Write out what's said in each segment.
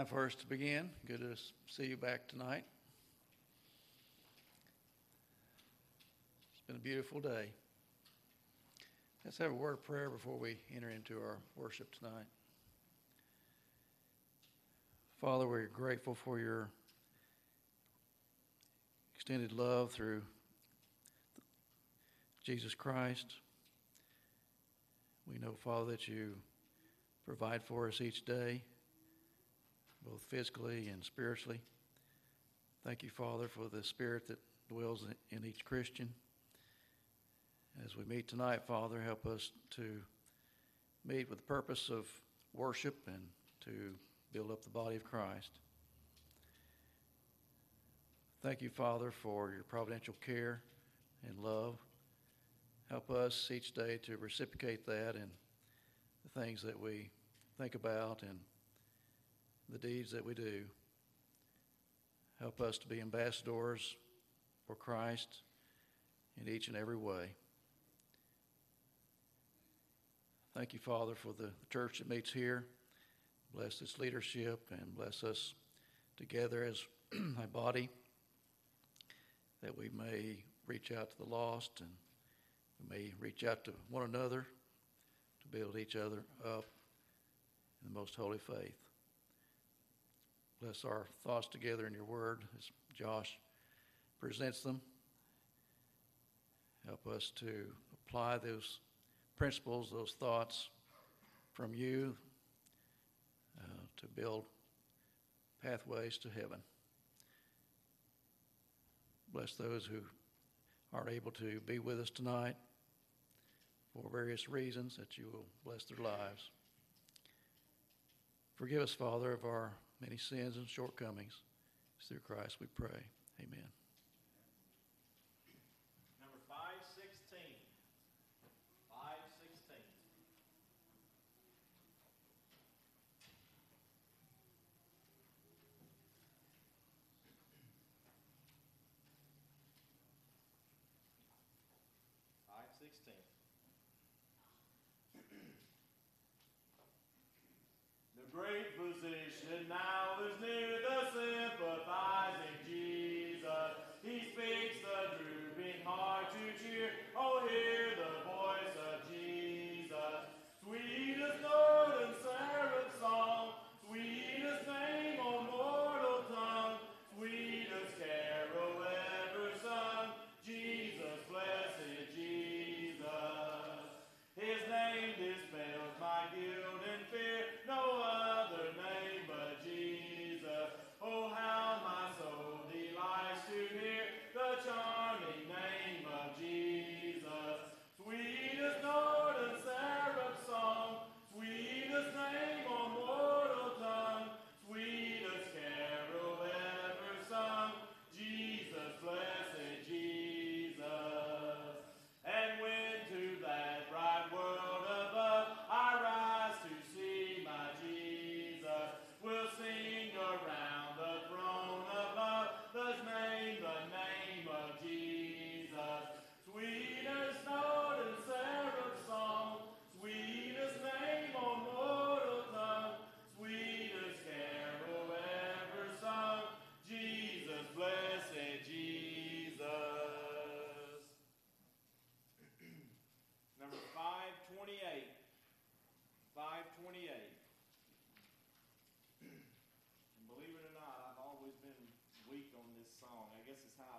time for us to begin. Good to see you back tonight. It's been a beautiful day. Let's have a word of prayer before we enter into our worship tonight. Father, we're grateful for your extended love through Jesus Christ. We know, Father, that you provide for us each day both physically and spiritually. Thank you, Father, for the spirit that dwells in each Christian. As we meet tonight, Father, help us to meet with the purpose of worship and to build up the body of Christ. Thank you, Father, for your providential care and love. Help us each day to reciprocate that in the things that we think about and the deeds that we do. Help us to be ambassadors for Christ in each and every way. Thank you, Father, for the church that meets here. Bless its leadership and bless us together as a body that we may reach out to the lost and we may reach out to one another to build each other up in the most holy faith. Bless our thoughts together in your word as Josh presents them. Help us to apply those principles, those thoughts from you uh, to build pathways to heaven. Bless those who aren't able to be with us tonight for various reasons, that you will bless their lives. Forgive us, Father, of our many sins and shortcomings. It's through Christ we pray. Amen. Physician now is near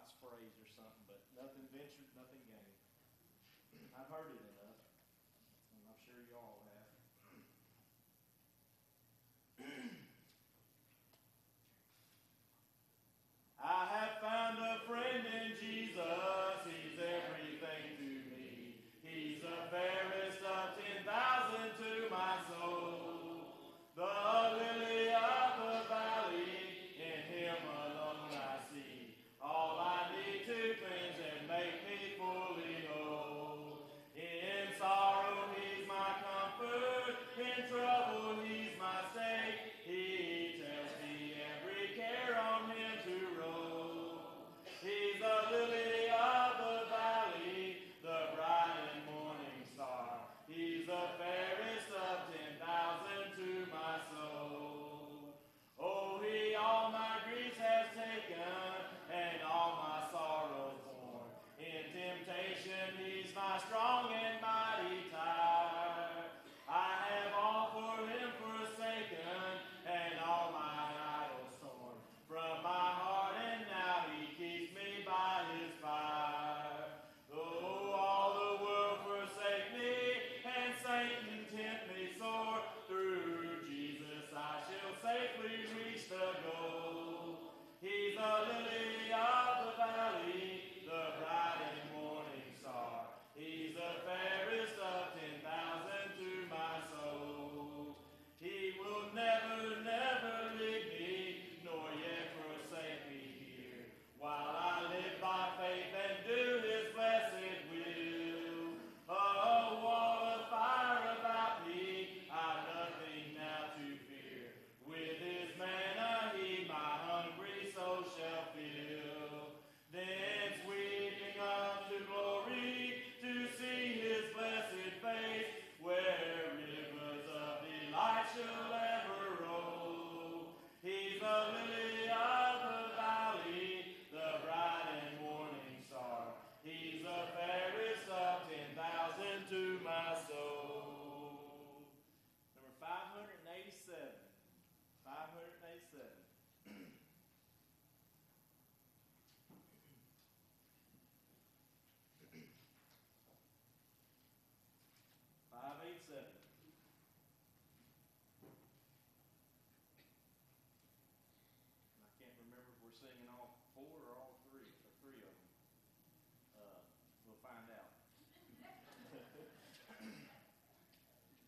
it's phrased or something, but nothing ventured, nothing gained. I've heard it enough, and I'm sure you all have.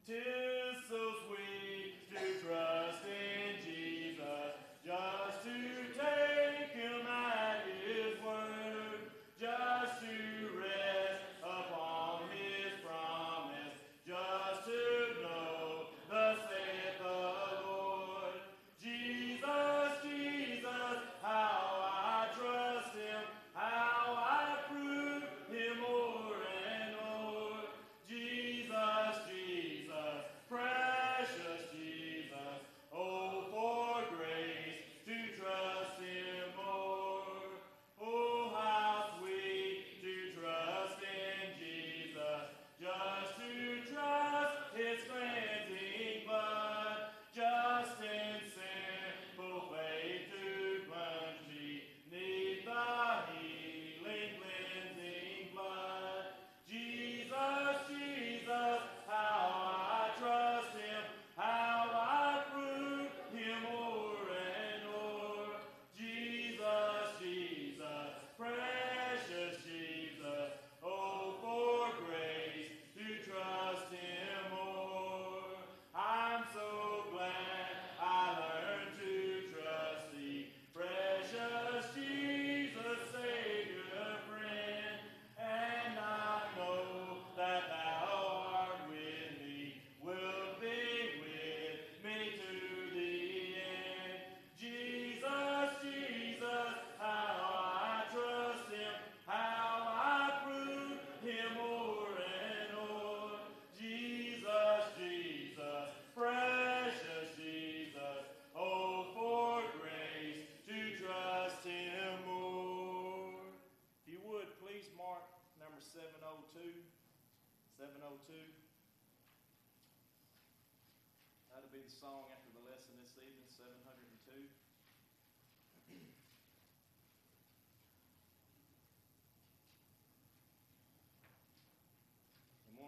two.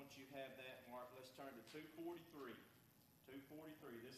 once you have that, Mark, let's turn to 243. 243. This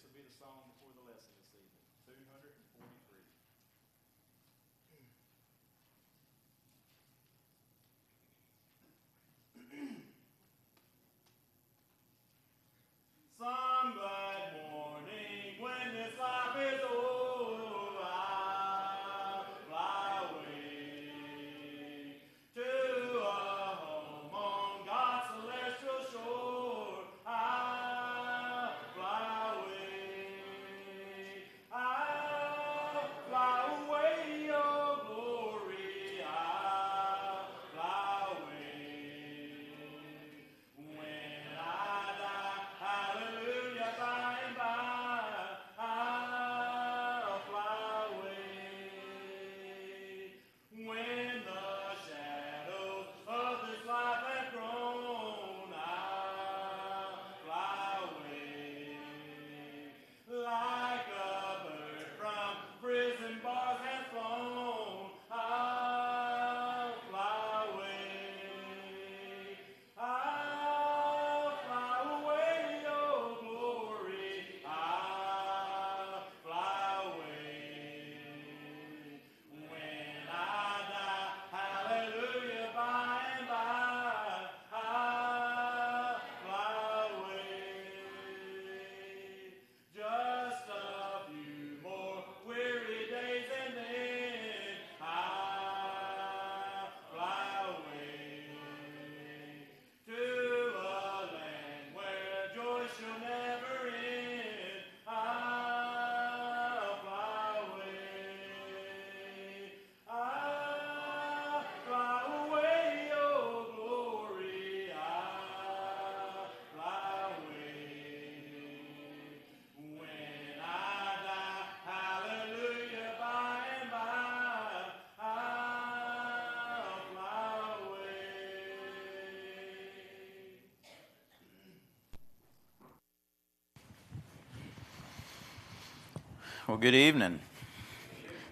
Well, good evening.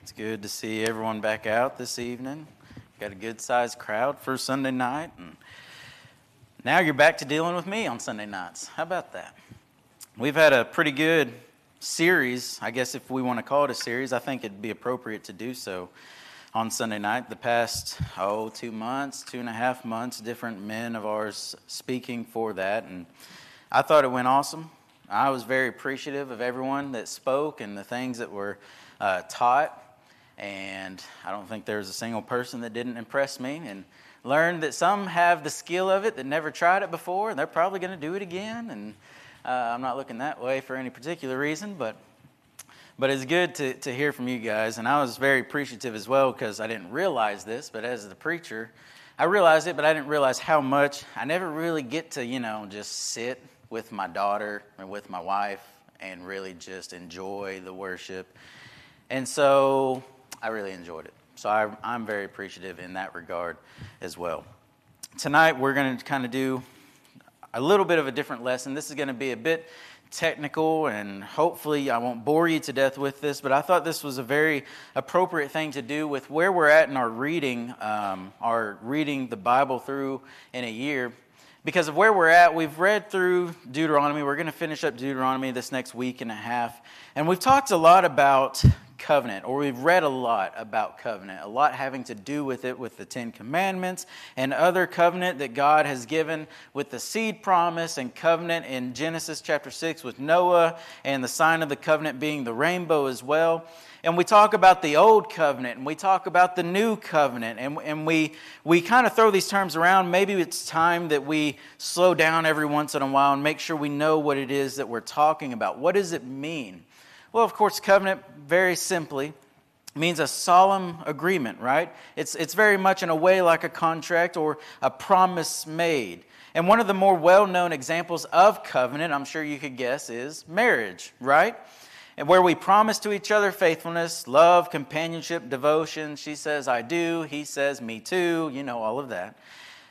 It's good to see everyone back out this evening. Got a good sized crowd for Sunday night. And now you're back to dealing with me on Sunday nights. How about that? We've had a pretty good series, I guess if we want to call it a series, I think it'd be appropriate to do so on Sunday night. The past, oh, two months, two and a half months, different men of ours speaking for that. And I thought it went awesome. I was very appreciative of everyone that spoke and the things that were uh, taught. And I don't think there was a single person that didn't impress me. And learned that some have the skill of it that never tried it before, and they're probably going to do it again. And uh, I'm not looking that way for any particular reason, but but it's good to, to hear from you guys. And I was very appreciative as well because I didn't realize this, but as the preacher, I realized it, but I didn't realize how much. I never really get to, you know, just sit with my daughter and with my wife and really just enjoy the worship. And so I really enjoyed it. So I, I'm very appreciative in that regard as well. Tonight we're going to kind of do a little bit of a different lesson. This is going to be a bit technical, and hopefully I won't bore you to death with this, but I thought this was a very appropriate thing to do with where we're at in our reading, um, our reading the Bible through in a year. Because of where we're at, we've read through Deuteronomy. We're going to finish up Deuteronomy this next week and a half. And we've talked a lot about covenant, or we've read a lot about covenant, a lot having to do with it with the Ten Commandments and other covenant that God has given with the seed promise and covenant in Genesis chapter 6 with Noah and the sign of the covenant being the rainbow as well. And we talk about the old covenant and we talk about the new covenant, and, and we, we kind of throw these terms around. Maybe it's time that we slow down every once in a while and make sure we know what it is that we're talking about. What does it mean? Well, of course, covenant, very simply, means a solemn agreement, right? It's, it's very much in a way like a contract or a promise made. And one of the more well known examples of covenant, I'm sure you could guess, is marriage, right? And where we promise to each other faithfulness, love, companionship, devotion. She says, I do. He says, me too. You know, all of that.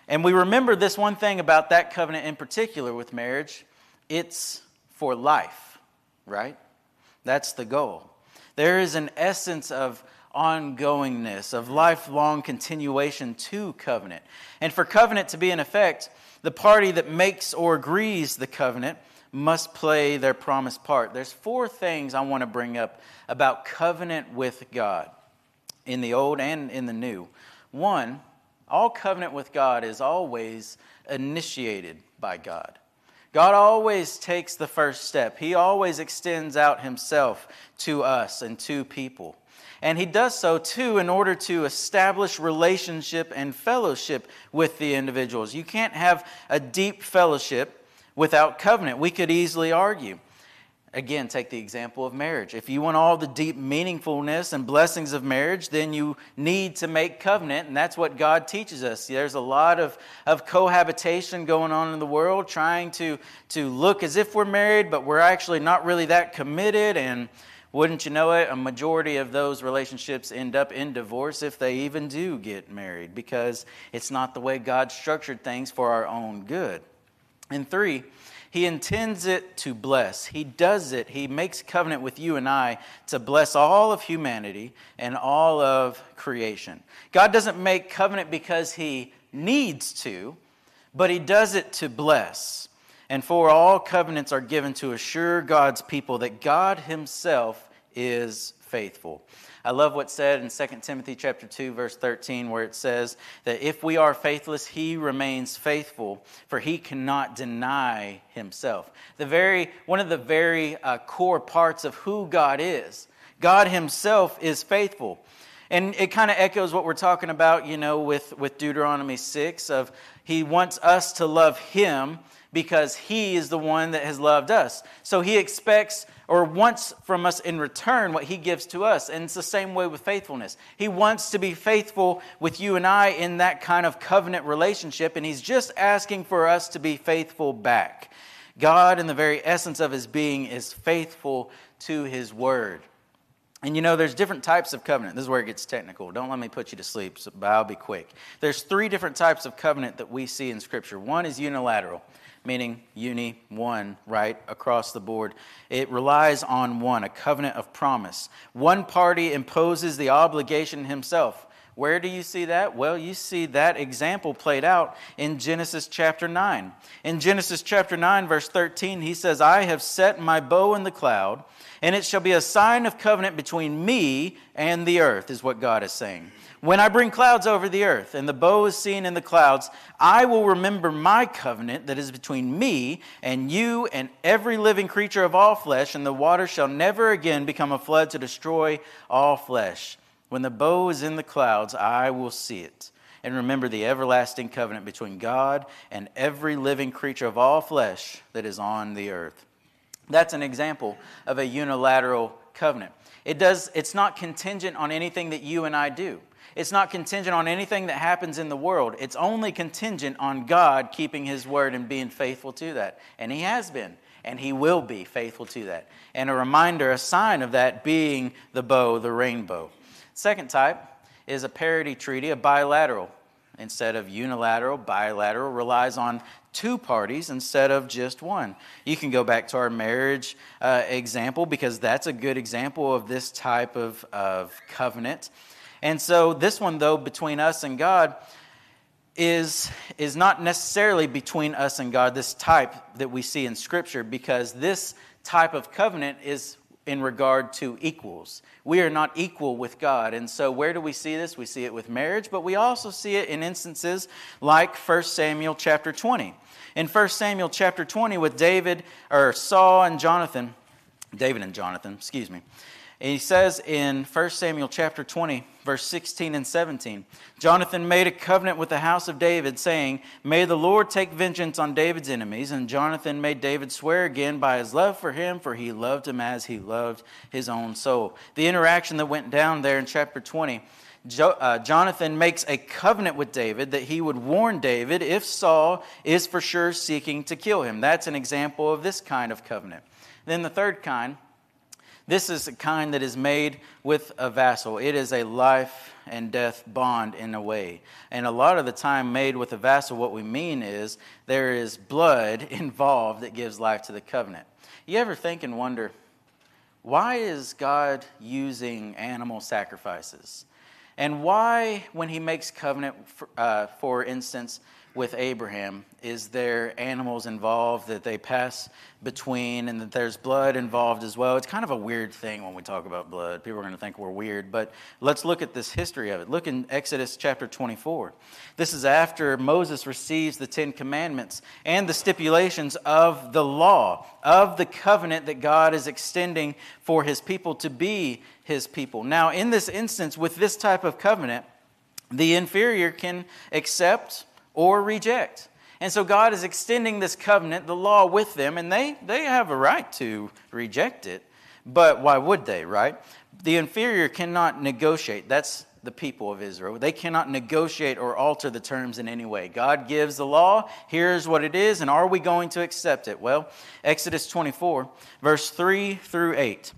And we remember this one thing about that covenant in particular with marriage it's for life, right? That's the goal. There is an essence of ongoingness, of lifelong continuation to covenant. And for covenant to be in effect, the party that makes or agrees the covenant must play their promised part. There's four things I want to bring up about covenant with God in the old and in the new. One, all covenant with God is always initiated by God. God always takes the first step. He always extends out himself to us and to people. And he does so too in order to establish relationship and fellowship with the individuals. You can't have a deep fellowship without covenant. We could easily argue. Again, take the example of marriage. If you want all the deep meaningfulness and blessings of marriage, then you need to make covenant, and that's what God teaches us. There's a lot of, of cohabitation going on in the world, trying to, to look as if we're married, but we're actually not really that committed. And wouldn't you know it, a majority of those relationships end up in divorce if they even do get married, because it's not the way God structured things for our own good. And three, he intends it to bless. He does it. He makes covenant with you and I to bless all of humanity and all of creation. God doesn't make covenant because he needs to, but he does it to bless. And for all covenants are given to assure God's people that God himself is faithful. I love what's said in 2 Timothy chapter 2 verse 13 where it says that if we are faithless he remains faithful for he cannot deny himself. The very one of the very uh, core parts of who God is. God himself is faithful. And it kind of echoes what we're talking about, you know, with, with Deuteronomy 6 of he wants us to love him because he is the one that has loved us. So he expects or wants from us in return what he gives to us. And it's the same way with faithfulness. He wants to be faithful with you and I in that kind of covenant relationship, and he's just asking for us to be faithful back. God, in the very essence of his being, is faithful to his word. And you know, there's different types of covenant. This is where it gets technical. Don't let me put you to sleep, but I'll be quick. There's three different types of covenant that we see in Scripture. One is unilateral, meaning uni, one, right, across the board. It relies on one, a covenant of promise. One party imposes the obligation himself. Where do you see that? Well, you see that example played out in Genesis chapter 9. In Genesis chapter 9, verse 13, he says, I have set my bow in the cloud, and it shall be a sign of covenant between me and the earth, is what God is saying. When I bring clouds over the earth and the bow is seen in the clouds, I will remember my covenant that is between me and you and every living creature of all flesh, and the water shall never again become a flood to destroy all flesh. When the bow is in the clouds, I will see it. And remember the everlasting covenant between God and every living creature of all flesh that is on the earth. That's an example of a unilateral covenant. It does, it's not contingent on anything that you and I do. It's not contingent on anything that happens in the world. It's only contingent on God keeping His word and being faithful to that. And He has been, and He will be faithful to that. And a reminder, a sign of that being the bow, the rainbow. Second type is a parity treaty, a bilateral. Instead of unilateral, bilateral relies on two parties instead of just one. You can go back to our marriage uh, example because that's a good example of this type of, of covenant. And so, this one, though, between us and God, is, is not necessarily between us and God, this type that we see in Scripture, because this type of covenant is in regard to equals. We are not equal with God. And so, where do we see this? We see it with marriage, but we also see it in instances like 1 Samuel chapter 20. In 1 Samuel chapter 20, with David, or Saul and Jonathan, David and Jonathan, excuse me. And he says in 1 Samuel chapter 20, verse 16 and 17 Jonathan made a covenant with the house of David, saying, May the Lord take vengeance on David's enemies. And Jonathan made David swear again by his love for him, for he loved him as he loved his own soul. The interaction that went down there in chapter 20. Jo- uh, Jonathan makes a covenant with David that he would warn David if Saul is for sure seeking to kill him. That's an example of this kind of covenant. Then the third kind this is a kind that is made with a vassal. It is a life and death bond in a way. And a lot of the time, made with a vassal, what we mean is there is blood involved that gives life to the covenant. You ever think and wonder, why is God using animal sacrifices? And why, when he makes covenant, for, uh, for instance, with Abraham, is there animals involved that they pass between and that there's blood involved as well? It's kind of a weird thing when we talk about blood. People are going to think we're weird, but let's look at this history of it. Look in Exodus chapter 24. This is after Moses receives the Ten Commandments and the stipulations of the law, of the covenant that God is extending for his people to be his people. Now, in this instance, with this type of covenant, the inferior can accept or reject. And so God is extending this covenant, the law, with them, and they, they have a right to reject it. But why would they, right? The inferior cannot negotiate. That's the people of Israel. They cannot negotiate or alter the terms in any way. God gives the law, here's what it is, and are we going to accept it? Well, Exodus 24, verse 3 through 8.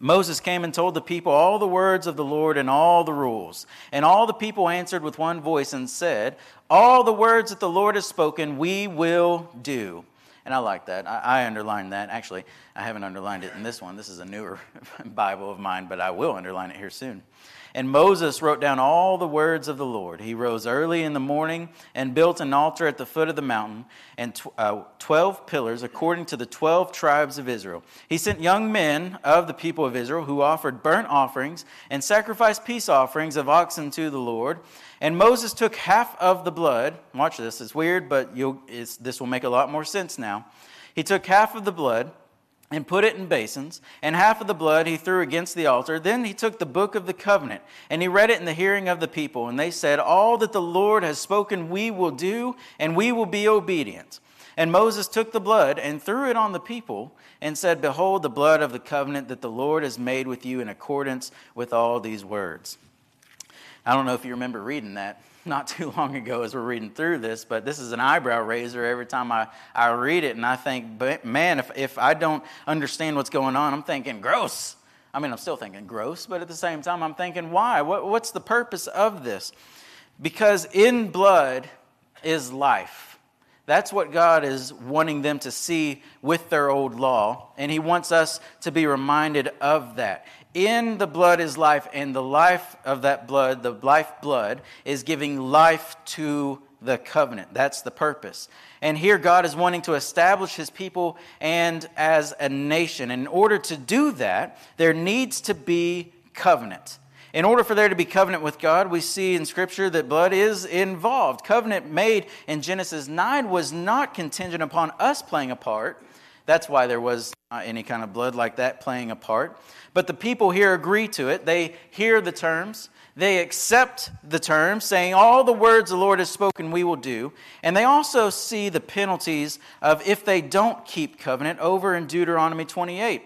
Moses came and told the people all the words of the Lord and all the rules. And all the people answered with one voice and said, All the words that the Lord has spoken, we will do. And I like that. I, I underlined that. Actually, I haven't underlined it in this one. This is a newer Bible of mine, but I will underline it here soon. And Moses wrote down all the words of the Lord. He rose early in the morning and built an altar at the foot of the mountain and tw- uh, 12 pillars according to the 12 tribes of Israel. He sent young men of the people of Israel who offered burnt offerings and sacrificed peace offerings of oxen to the Lord. And Moses took half of the blood. Watch this, it's weird, but this will make a lot more sense now. He took half of the blood and put it in basins, and half of the blood he threw against the altar. Then he took the book of the covenant, and he read it in the hearing of the people. And they said, All that the Lord has spoken we will do, and we will be obedient. And Moses took the blood and threw it on the people, and said, Behold, the blood of the covenant that the Lord has made with you in accordance with all these words. I don't know if you remember reading that not too long ago as we're reading through this, but this is an eyebrow raiser every time I, I read it. And I think, man, if, if I don't understand what's going on, I'm thinking, gross. I mean, I'm still thinking gross, but at the same time, I'm thinking, why? What, what's the purpose of this? Because in blood is life. That's what God is wanting them to see with their old law, and He wants us to be reminded of that. In the blood is life, and the life of that blood, the life blood, is giving life to the covenant. That's the purpose. And here God is wanting to establish his people and as a nation. In order to do that, there needs to be covenant. In order for there to be covenant with God, we see in Scripture that blood is involved. Covenant made in Genesis 9 was not contingent upon us playing a part. That's why there was not any kind of blood like that playing a part. But the people here agree to it. They hear the terms. They accept the terms, saying, All the words the Lord has spoken, we will do. And they also see the penalties of if they don't keep covenant over in Deuteronomy 28.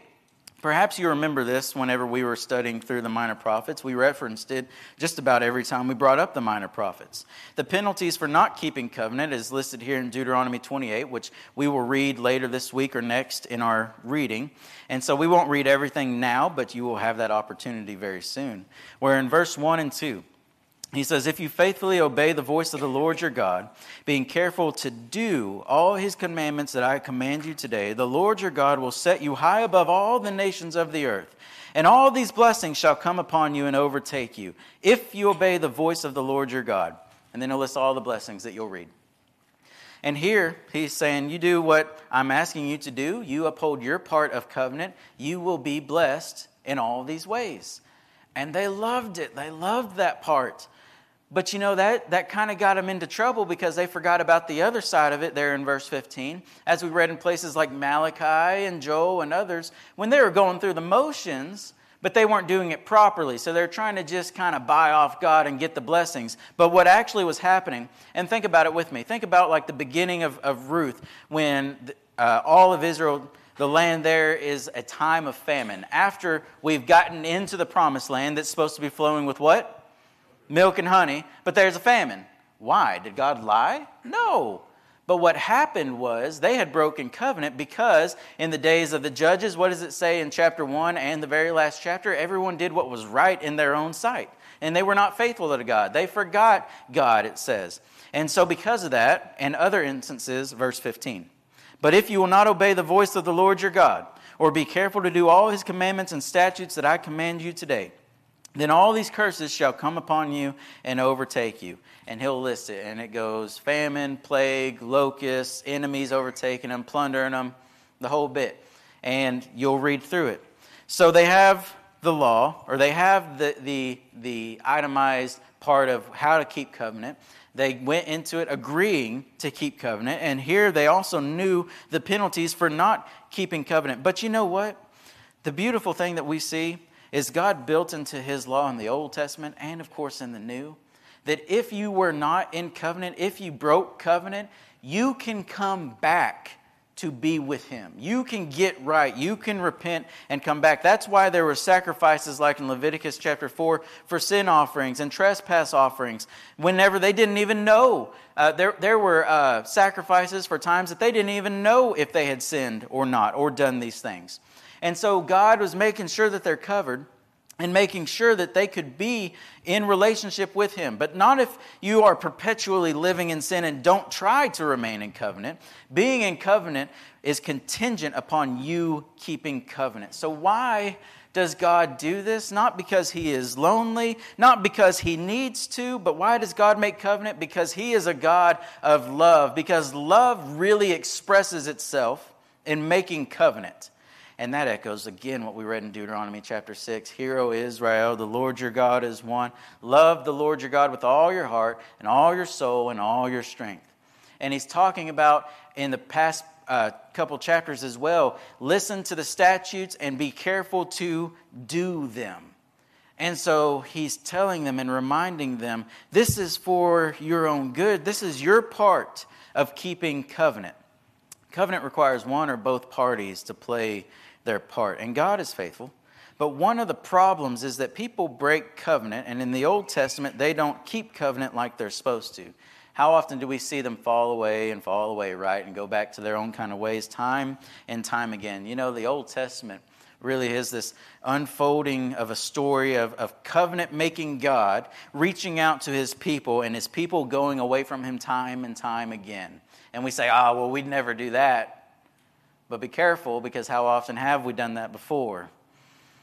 Perhaps you remember this whenever we were studying through the minor prophets. We referenced it just about every time we brought up the minor prophets. The penalties for not keeping covenant is listed here in Deuteronomy 28, which we will read later this week or next in our reading. And so we won't read everything now, but you will have that opportunity very soon. Where in verse 1 and 2, he says, If you faithfully obey the voice of the Lord your God, being careful to do all his commandments that I command you today, the Lord your God will set you high above all the nations of the earth. And all these blessings shall come upon you and overtake you, if you obey the voice of the Lord your God. And then he'll list all the blessings that you'll read. And here he's saying, You do what I'm asking you to do, you uphold your part of covenant, you will be blessed in all these ways. And they loved it. They loved that part. But you know, that, that kind of got them into trouble because they forgot about the other side of it there in verse 15. As we read in places like Malachi and Joel and others, when they were going through the motions, but they weren't doing it properly. So they're trying to just kind of buy off God and get the blessings. But what actually was happening, and think about it with me, think about like the beginning of, of Ruth when uh, all of Israel the land there is a time of famine. After we've gotten into the promised land that's supposed to be flowing with what? Milk and honey, but there's a famine. Why? Did God lie? No. But what happened was they had broken covenant because in the days of the judges, what does it say in chapter 1 and the very last chapter? Everyone did what was right in their own sight. And they were not faithful to God. They forgot God, it says. And so, because of that, and other instances, verse 15. But if you will not obey the voice of the Lord your God, or be careful to do all his commandments and statutes that I command you today, then all these curses shall come upon you and overtake you. And he'll list it. And it goes famine, plague, locusts, enemies overtaking them, plundering them, the whole bit. And you'll read through it. So they have the law, or they have the, the, the itemized part of how to keep covenant. They went into it agreeing to keep covenant. And here they also knew the penalties for not keeping covenant. But you know what? The beautiful thing that we see is God built into his law in the Old Testament and, of course, in the New that if you were not in covenant, if you broke covenant, you can come back to be with him. You can get right. You can repent and come back. That's why there were sacrifices like in Leviticus chapter 4 for sin offerings and trespass offerings whenever they didn't even know. Uh, there, there were uh, sacrifices for times that they didn't even know if they had sinned or not or done these things. And so God was making sure that they're covered and making sure that they could be in relationship with Him. But not if you are perpetually living in sin and don't try to remain in covenant. Being in covenant is contingent upon you keeping covenant. So, why does God do this? Not because He is lonely, not because He needs to, but why does God make covenant? Because He is a God of love, because love really expresses itself in making covenant. And that echoes again what we read in Deuteronomy chapter 6. Hear, O Israel, the Lord your God is one. Love the Lord your God with all your heart and all your soul and all your strength. And he's talking about in the past uh, couple chapters as well listen to the statutes and be careful to do them. And so he's telling them and reminding them this is for your own good. This is your part of keeping covenant. Covenant requires one or both parties to play their part. And God is faithful. But one of the problems is that people break covenant, and in the Old Testament, they don't keep covenant like they're supposed to. How often do we see them fall away and fall away, right, and go back to their own kind of ways time and time again? You know, the Old Testament really is this unfolding of a story of, of covenant making God reaching out to his people and his people going away from him time and time again. And we say, oh, well, we'd never do that. But be careful because how often have we done that before?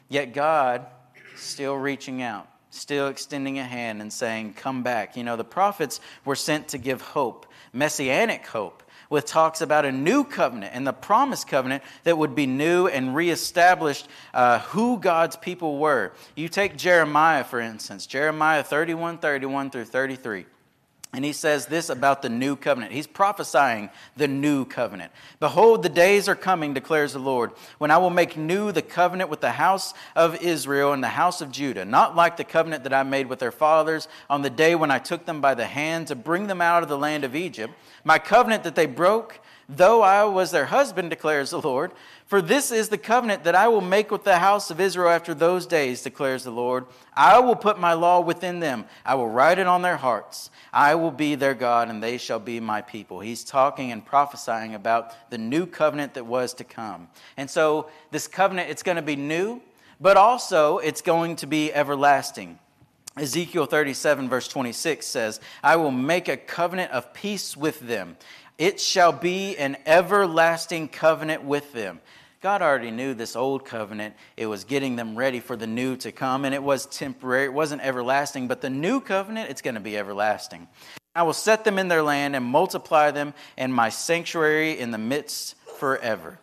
Yet God still reaching out, still extending a hand and saying, Come back. You know, the prophets were sent to give hope, messianic hope with talks about a new covenant and the promised covenant that would be new and reestablished uh, who God's people were. You take Jeremiah, for instance, Jeremiah 31 31 through 33. And he says this about the new covenant. He's prophesying the new covenant. Behold, the days are coming, declares the Lord, when I will make new the covenant with the house of Israel and the house of Judah, not like the covenant that I made with their fathers on the day when I took them by the hand to bring them out of the land of Egypt. My covenant that they broke, though I was their husband, declares the Lord. For this is the covenant that I will make with the house of Israel after those days, declares the Lord. I will put my law within them, I will write it on their hearts. I will be their God, and they shall be my people. He's talking and prophesying about the new covenant that was to come. And so, this covenant, it's going to be new, but also it's going to be everlasting. Ezekiel 37, verse 26 says, I will make a covenant of peace with them. It shall be an everlasting covenant with them. God already knew this old covenant. It was getting them ready for the new to come, and it was temporary. It wasn't everlasting, but the new covenant, it's going to be everlasting. I will set them in their land and multiply them in my sanctuary in the midst forever.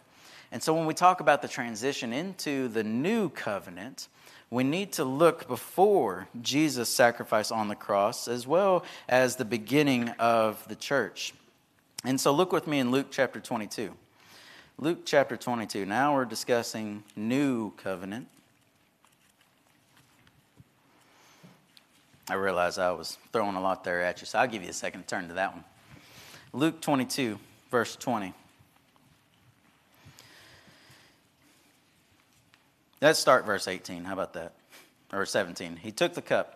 And so when we talk about the transition into the new covenant, we need to look before Jesus' sacrifice on the cross as well as the beginning of the church. And so look with me in Luke chapter 22. Luke chapter 22. Now we're discussing new covenant. I realize I was throwing a lot there at you, so I'll give you a second to turn to that one. Luke 22, verse 20. Let's start verse 18. How about that? Or 17. He took the cup,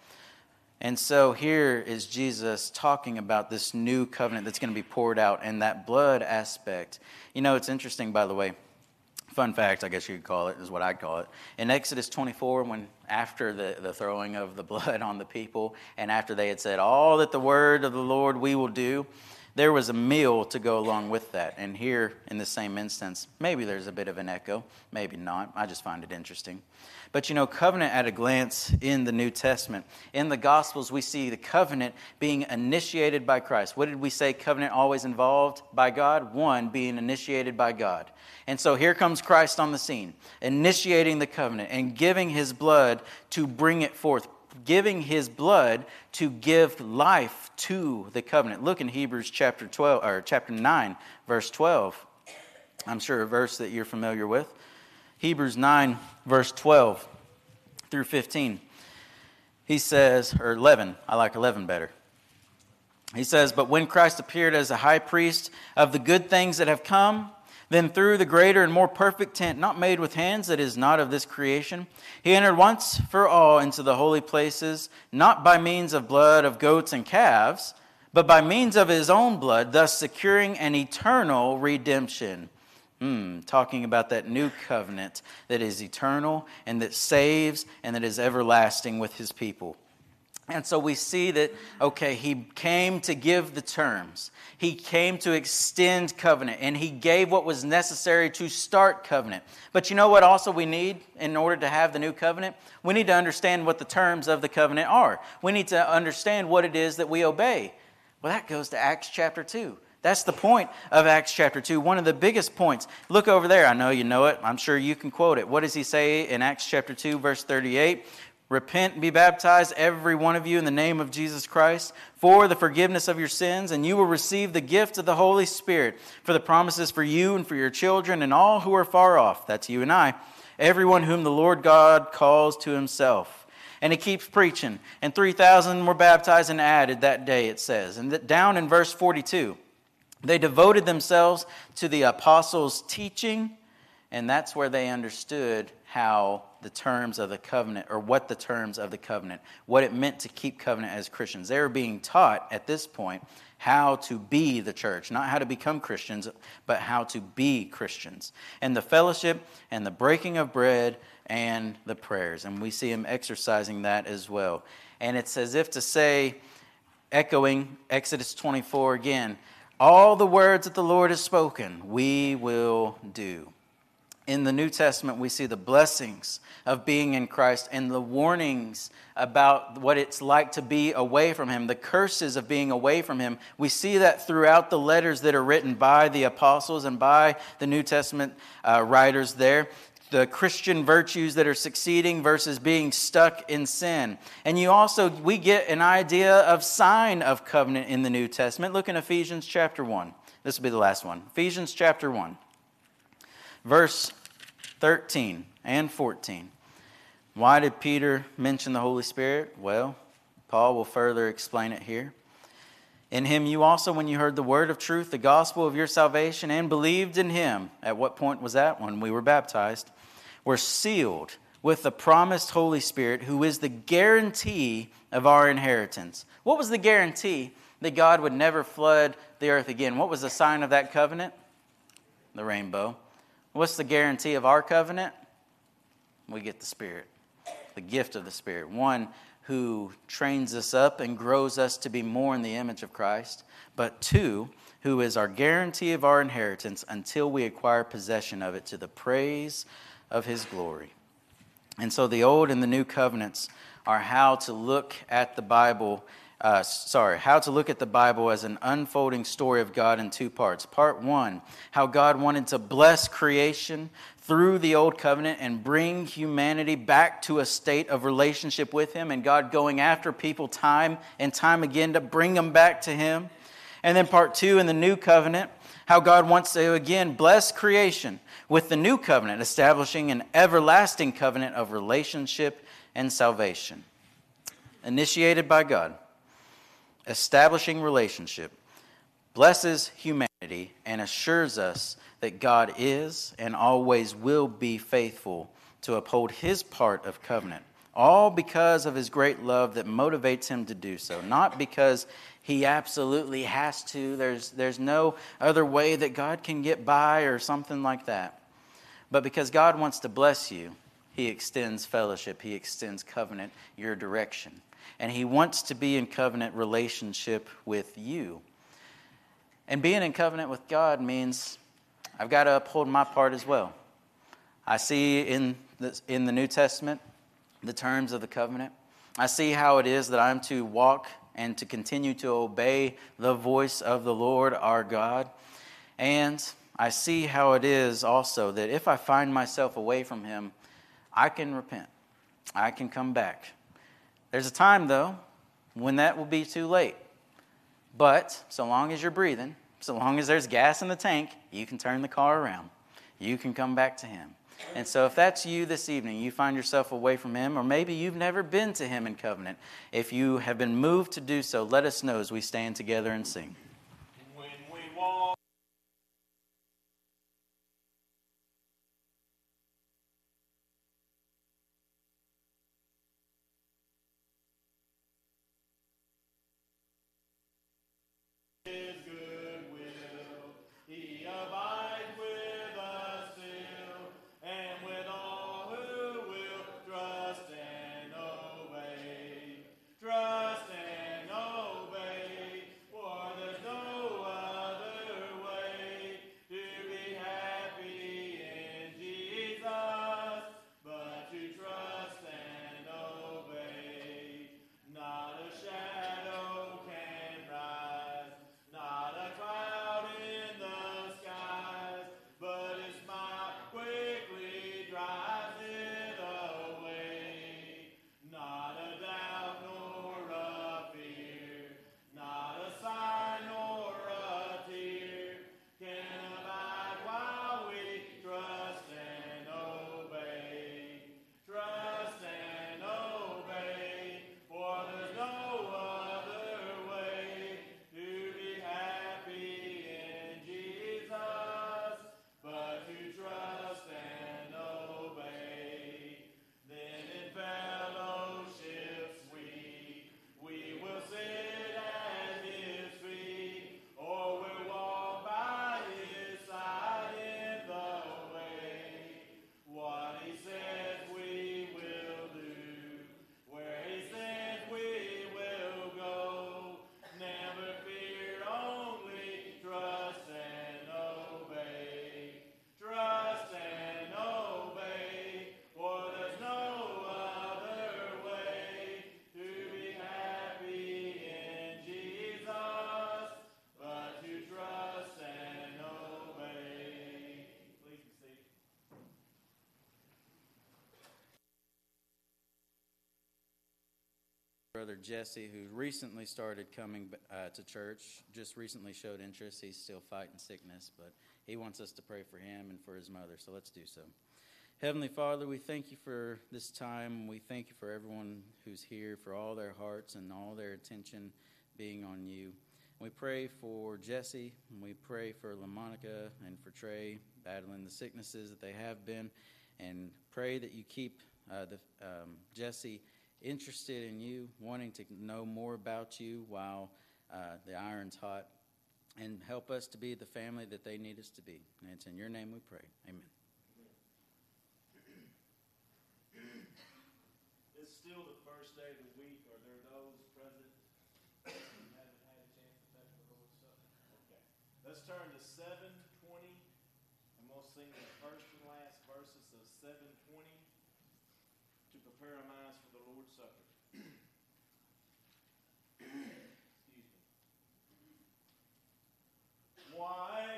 And so here is Jesus talking about this new covenant that's going to be poured out and that blood aspect. You know, it's interesting, by the way fun fact, I guess you could call it, is what I'd call it. In Exodus 24, when after the, the throwing of the blood on the people, and after they had said, All that the word of the Lord we will do, there was a meal to go along with that. And here, in the same instance, maybe there's a bit of an echo, maybe not. I just find it interesting. But you know, covenant at a glance in the New Testament. In the Gospels, we see the covenant being initiated by Christ. What did we say covenant always involved by God? One, being initiated by God. And so here comes Christ on the scene, initiating the covenant and giving his blood to bring it forth, giving his blood to give life to the covenant. Look in Hebrews chapter 12 or chapter 9 verse 12. I'm sure a verse that you're familiar with. Hebrews 9 verse 12 through 15. He says or 11, I like 11 better. He says, "But when Christ appeared as a high priest of the good things that have come, then through the greater and more perfect tent, not made with hands, that is not of this creation, he entered once for all into the holy places, not by means of blood of goats and calves, but by means of his own blood, thus securing an eternal redemption. Hmm, talking about that new covenant that is eternal and that saves and that is everlasting with his people. And so we see that, okay, he came to give the terms. He came to extend covenant, and he gave what was necessary to start covenant. But you know what also we need in order to have the new covenant? We need to understand what the terms of the covenant are. We need to understand what it is that we obey. Well, that goes to Acts chapter 2. That's the point of Acts chapter 2. One of the biggest points. Look over there. I know you know it. I'm sure you can quote it. What does he say in Acts chapter 2, verse 38? Repent and be baptized, every one of you, in the name of Jesus Christ, for the forgiveness of your sins, and you will receive the gift of the Holy Spirit. For the promises for you and for your children and all who are far off, that's you and I, everyone whom the Lord God calls to himself. And he keeps preaching. And 3,000 were baptized and added that day, it says. And down in verse 42, they devoted themselves to the apostles' teaching, and that's where they understood how the terms of the covenant, or what the terms of the covenant, what it meant to keep covenant as Christians. They were being taught at this point how to be the church, not how to become Christians, but how to be Christians. And the fellowship and the breaking of bread and the prayers. And we see him exercising that as well. And it's as if to say, echoing Exodus 24 again, all the words that the Lord has spoken, we will do in the New Testament, we see the blessings of being in Christ and the warnings about what it's like to be away from Him, the curses of being away from Him. We see that throughout the letters that are written by the apostles and by the New Testament uh, writers there. The Christian virtues that are succeeding versus being stuck in sin. And you also, we get an idea of sign of covenant in the New Testament. Look in Ephesians chapter 1. This will be the last one. Ephesians chapter 1 verse 13 and 14. Why did Peter mention the Holy Spirit? Well, Paul will further explain it here. In him you also, when you heard the word of truth, the gospel of your salvation, and believed in him, at what point was that? When we were baptized, were sealed with the promised Holy Spirit, who is the guarantee of our inheritance. What was the guarantee that God would never flood the earth again? What was the sign of that covenant? The rainbow. What's the guarantee of our covenant? We get the Spirit, the gift of the Spirit. One who trains us up and grows us to be more in the image of Christ, but two, who is our guarantee of our inheritance until we acquire possession of it to the praise of his glory. And so the old and the new covenants are how to look at the Bible uh, sorry, how to look at the Bible as an unfolding story of God in two parts. Part one, how God wanted to bless creation through the old covenant and bring humanity back to a state of relationship with Him, and God going after people time and time again to bring them back to Him. And then part two, in the new covenant, how God wants to again bless creation with the new covenant, establishing an everlasting covenant of relationship and salvation. Initiated by God establishing relationship, blesses humanity, and assures us that God is and always will be faithful to uphold his part of covenant, all because of his great love that motivates him to do so, not because he absolutely has to. There's, there's no other way that God can get by or something like that. But because God wants to bless you, he extends fellowship, he extends covenant your direction and He wants to be in covenant relationship with you. And being in covenant with God means I've got to uphold my part as well. I see in the, in the New Testament the terms of the covenant. I see how it is that I'm to walk and to continue to obey the voice of the Lord our God. And I see how it is also that if I find myself away from Him, I can repent. I can come back. There's a time, though, when that will be too late. But so long as you're breathing, so long as there's gas in the tank, you can turn the car around. You can come back to Him. And so, if that's you this evening, you find yourself away from Him, or maybe you've never been to Him in covenant, if you have been moved to do so, let us know as we stand together and sing. Brother Jesse, who recently started coming uh, to church, just recently showed interest. He's still fighting sickness, but he wants us to pray for him and for his mother, so let's do so. Heavenly Father, we thank you for this time. We thank you for everyone who's here, for all their hearts and all their attention being on you. We pray for Jesse, and we pray for LaMonica and for Trey battling the sicknesses that they have been, and pray that you keep uh, the, um, Jesse interested in you, wanting to know more about you while uh, the iron's hot, and help us to be the family that they need us to be. And it's in your name we pray. Amen. It's still the first day of the week. Are there those present who haven't had a chance to touch the Lord's Supper? Okay. Let's turn to seven twenty, and we'll sing the first and last verses of seven twenty to prepare our minds for the Lord's Supper. Excuse me. Why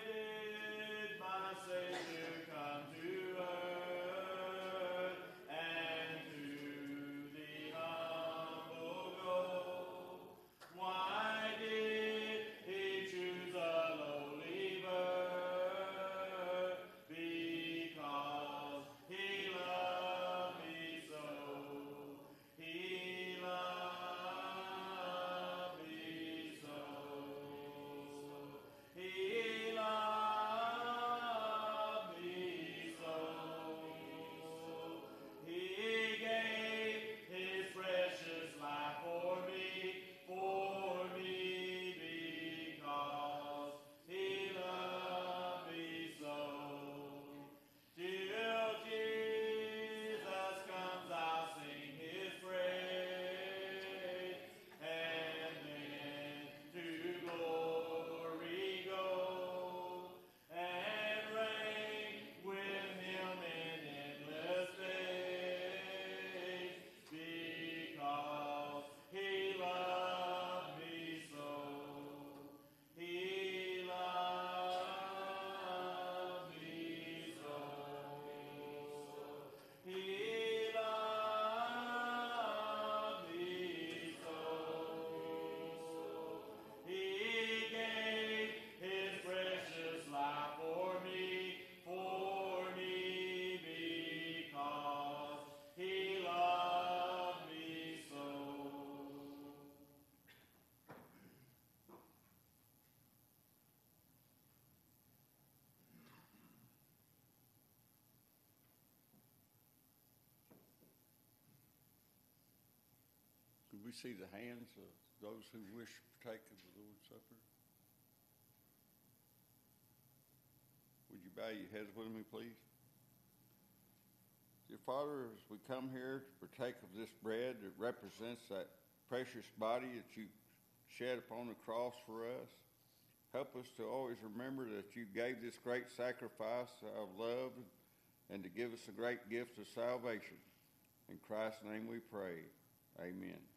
we see the hands of those who wish to partake of the Lord's Supper? Would you bow your heads with me, please? Dear Father, as we come here to partake of this bread that represents that precious body that you shed upon the cross for us, help us to always remember that you gave this great sacrifice of love and to give us a great gift of salvation. In Christ's name we pray. Amen.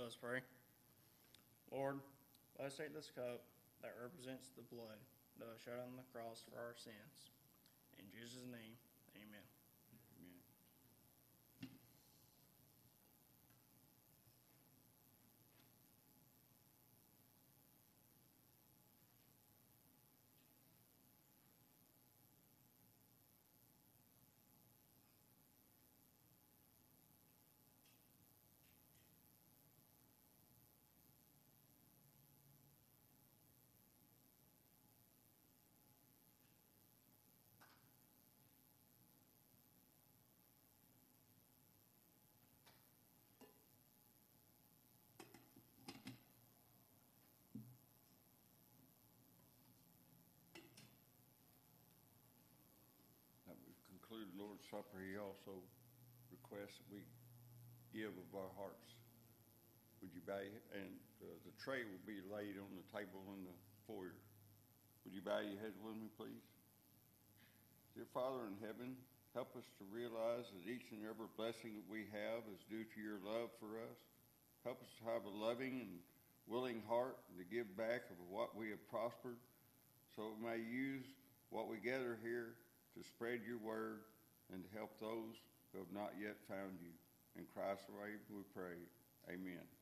Let us pray. Lord, let us take this cup that represents the blood that was shed on the cross for our sins. In Jesus' name, amen. Conclude the Lord's Supper, he also requests that we give of our hearts. Would you bow, and uh, the tray will be laid on the table in the foyer. Would you bow your heads with me, please? Dear Father in heaven, help us to realize that each and every blessing that we have is due to your love for us. Help us to have a loving and willing heart and to give back of what we have prospered so we may use what we gather here to spread your word and to help those who have not yet found you. In Christ's name we pray. Amen.